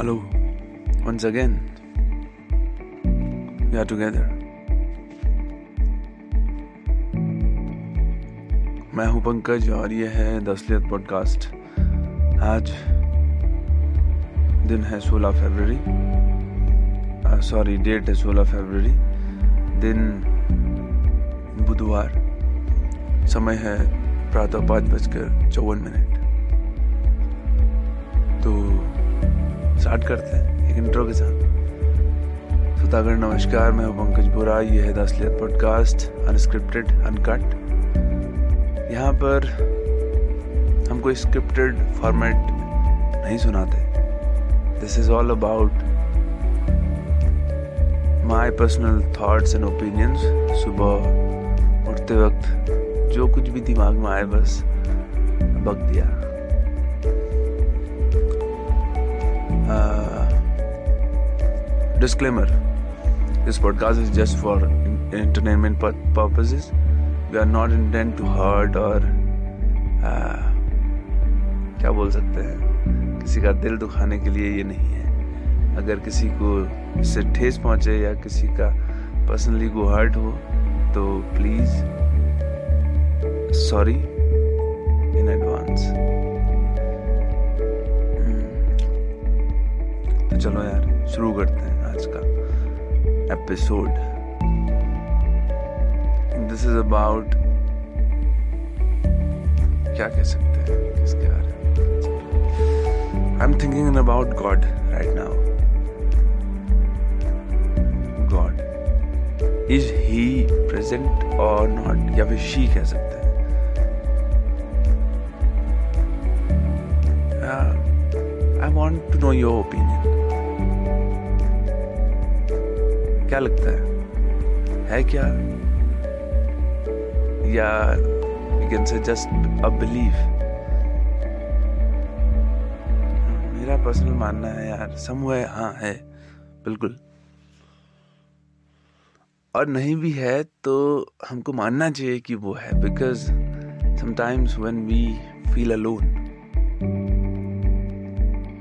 Hello, once again, we are together. मैं हूँ पंकज और ये है दसलियत पॉडकास्ट। आज दिन है 16 फरवरी। सॉरी डेट है 16 फरवरी। दिन बुधवार। समय है प्रातः पाँच बजकर चौवन मिनट। स्टार्ट करते हैं, एक इंट्रो के साथ। सुतागर नमस्कार, मैं हूँ पंकज बोरा, ये है दसलियत पॉडकास्ट अनस्क्रिप्टेड अनकट यहाँ पर हम कोई स्क्रिप्टेड फॉर्मेट नहीं सुनाते। This is all about my personal thoughts and opinions सुबह उठते वक्त जो कुछ भी दिमाग में आए, बस बक दिया। Disclaimer this podcast is just for entertainment purposes we are not intent to hurt और क्या बोल सकते हैं? किसी का दिल दुखाने के लिए ये नहीं है। अगर किसी को इससे ठेस पहुँचे या किसी का पर्सनली को हर्ट हो तो प्लीज़ सॉरी इन एडवांस तो चलो यार, शुरू करते हैं। एपिसोड दिस इज़ अबाउट क्या कह सकते हैं इसके बारे में? I am thinking about God right now God is he present और नॉट या फिर शी कह सकते हैं? I want to know your opinion क्या लगता है? है क्या? या we can say just a believe मेरा पर्सनल मानना है यार समवे हाँ है, बिल्कुल। और नहीं भी है तो हमको मानना चाहिए कि वो है because sometimes when we feel alone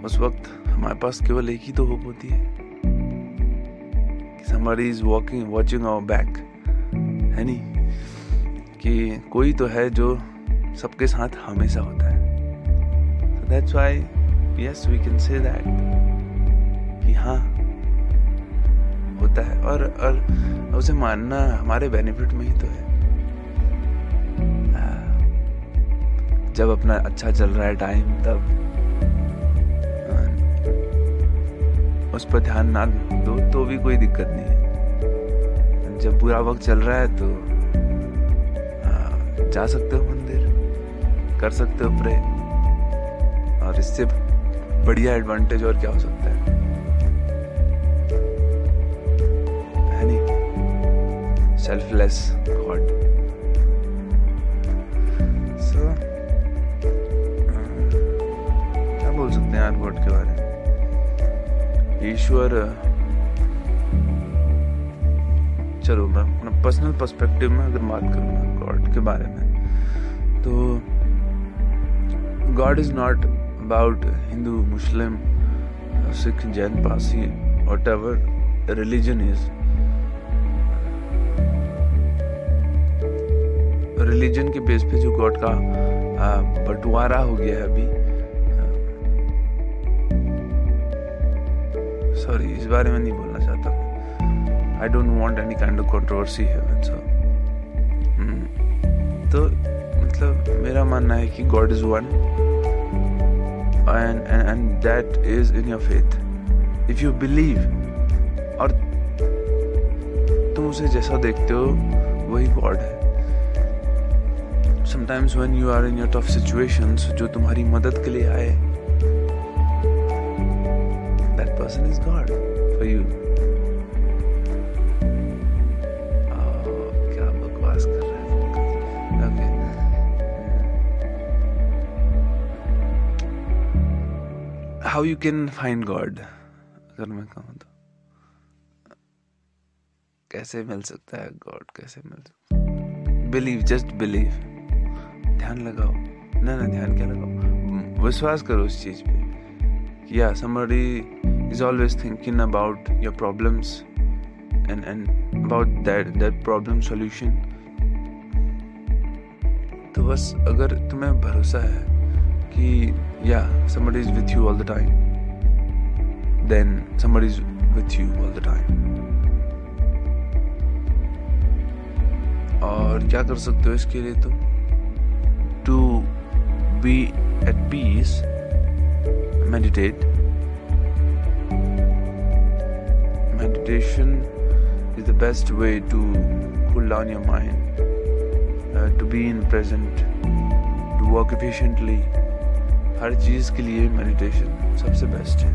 उस वक्त हमारे पास केवल एक ही तो होप होती है। Somebody is walking, watching our back, है नहीं? कि कोई तो है जो सबके साथ हमेशा होता है। So that's why, yes, we can say that, कि हाँ होता है। और और उसे मानना हमारे बेनिफिट में ही तो है। जब अपना अच्छा चल रहा है टाइम तब उस पर ध्यान ना दो तो भी कोई दिक्कत नहीं है। जब बुरा वक्त चल रहा है तो आ, जा सकते हो मंदिर कर सकते हो प्रे। और इससे बढ़िया एडवांटेज और क्या हो सकता है? सेल्फलेस गॉड सो क्या बोल सकते हैं यार गॉड के बारे में? ईश्वर। चलो, मैं अपना पर्सनल पर्सपेक्टिव में अगर बात करूँ गॉड के बारे में तो God is not about Hindu Muslim Sikh Jain Parsi whatever religion is religion के बेस पे जो गॉड का बंटवारा हो गया है अभी सॉरी इस बारे में नहीं बोलना चाहता I don't want any kind of controversy है सो तो मतलब मेरा मानना है कि God is one and and that is in your faith if you believe और तुम उसे जैसा देखते हो, वही गॉड है। Sometimes when you are in your tough situations जो तुम्हारी मदद के लिए आए person is God for you. क्या बकवास कर रहा है. How you can find God? अगर मैं कहूँ तो। कैसे मिल सकता है गॉड कैसे मिल सकता बिलीव जस्ट बिलीव ध्यान लगाओ। ना ना, ध्यान क्या लगाओ? विश्वास करो उस चीज़ पे या somebody is always thinking about your problems and and about that that problem solution तो बस अगर तुम्हें भरोसा है कि या somebody is with you all the time then somebody is with you all the time और क्या कर सकते हो इसके लिए तुम to be at peace meditate meditation is the best way to cool down your mind uh, to be in present to work efficiently. हर चीज़ के लिए मेडिटेशन सबसे बेस्ट है।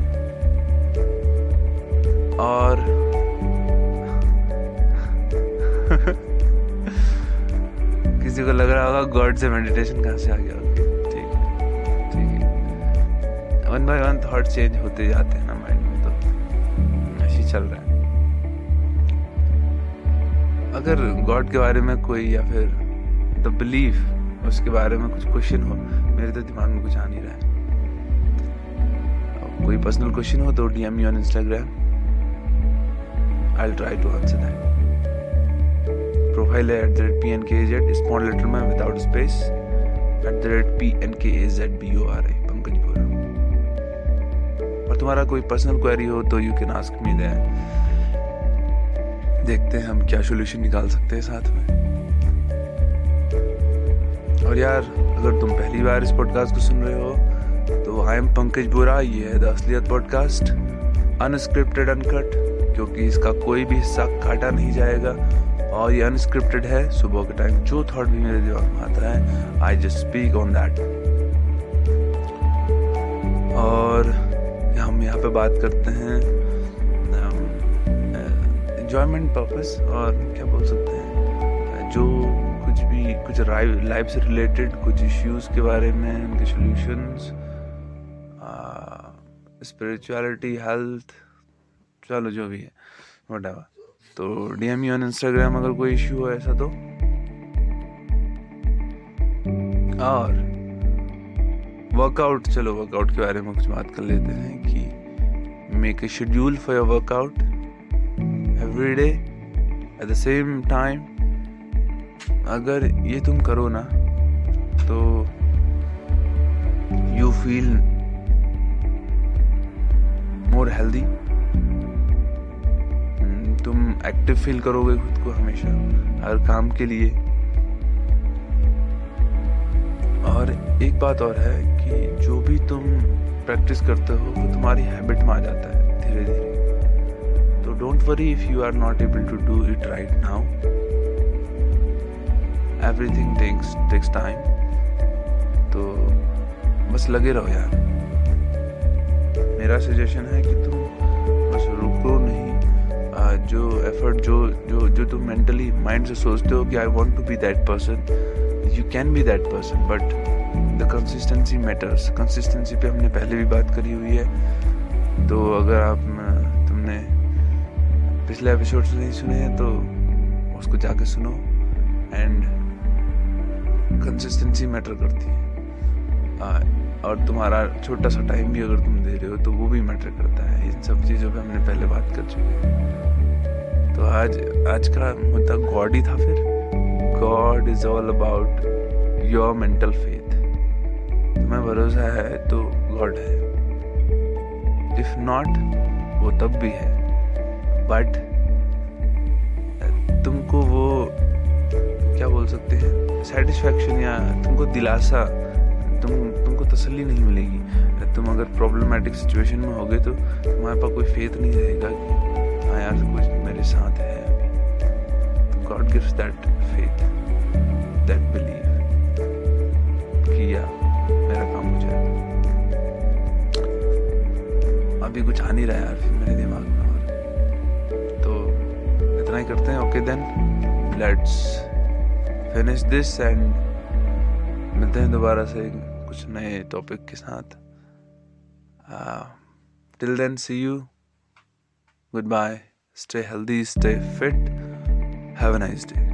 और किसी को लग रहा होगा गॉड से मेडिटेशन कहाँ से आ गया? ठीक ठीक है। One by one thought change होते जाते हैं ना माइंड में तो। ऐसे चल रहा है। अगर गॉड के बारे में कोई या फिर द बिलीफ उसके बारे में कुछ क्वेश्चन हो, मेरे तो दिमाग में कुछ आ नहीं रहा है। कोई पर्सनल क्वेश्चन हो तो DM me on Instagram I try to answer that profile है at the rate P N K Z small letter में without space at the rate P N K A Z B O R I Pankaj Bora और तुम्हारा कोई personal query हो तो you can ask me that देखते हैं हम क्या सोल्यूशन निकाल सकते हैं साथ में। और यार, अगर तुम पहली बार इस पॉडकास्ट को सुन रहे हो तो आई एम पंकज बोरा, ये है द असलियत पॉडकास्ट अनस्क्रिप्टेड अनकट क्योंकि इसका कोई भी हिस्सा काटा नहीं जाएगा। और ये अनस्क्रिप्टेड है, सुबह के टाइम जो थॉट भी मेरे दिमाग में आता है I just speak on that और हम यहाँ पे बात करते हैं इंजॉयमेंट पर्पस और क्या बोल सकते हैं? जो कुछ भी, कुछ लाइफ से रिलेटेड कुछ इश्यूज़ के बारे में, उनके सॉल्यूशंस स्पिरिचुअलिटी हेल्थ चलो जो भी है वट तो डी एम ऑन इंस्टाग्राम अगर कोई इश्यू हो ऐसा तो। और वर्कआउट चलो वर्कआउट के बारे में कुछ बात कर लेते हैं कि make a schedule for your workout every day at the same time अगर ये तुम करो ना तो यू फील मोर हेल्दी तुम एक्टिव फील करोगे खुद को हमेशा, हर काम के लिए। और एक बात और है कि जो भी तुम प्रैक्टिस करते हो, वो तुम्हारी हैबिट में आ जाता है धीरे धीरे don't worry if you are not able to do it right now everything takes takes time तो बस लगे रहो यार। मेरा सजेशन है कि तुम बस रुको नहीं। जो एफर्ट जो जो जो तुम मेंटली माइंड से सोचते हो कि I want to be that person you can be that person but the consistency matters consistency पे हमने पहले भी बात करी हुई है। तो अगर आप, तुमने पिछले एपिसोड नहीं सुने हैं तो उसको जाके सुनो। एंड कंसिस्टेंसी मैटर करती है। और तुम्हारा छोटा सा टाइम भी अगर तुम दे रहे हो तो वो भी मैटर करता है। इन सब चीज़ों पे हमने पहले बात कर चुके हैं। तो आज आज का मुद्दा गॉड ही था फिर। God is all about your mental faith तुम्हें भरोसा है तो गॉड है। इफ़ नॉट वो तब भी है। बट तुमको वो, क्या बोल सकते हैं सेटिस्फैक्शन या तुमको दिलासा, तुम, तुमको तसल्ली नहीं मिलेगी। तुम अगर प्रॉब्लमेटिक सिचुएशन में होगे तो तुम्हारे पास कोई फेथ नहीं रहेगा कि हाँ यार कुछ मेरे साथ है अभी। God gives that faith that believe मेरा काम हो अभी कुछ आ नहीं रहा यार, फिर मेरे दिमाग में। तो इतना ही करते हैं। Okay then let's finish this and मिलते हैं दोबारा से कुछ नए टॉपिक के साथ। Till then see you goodbye stay healthy stay fit have a nice day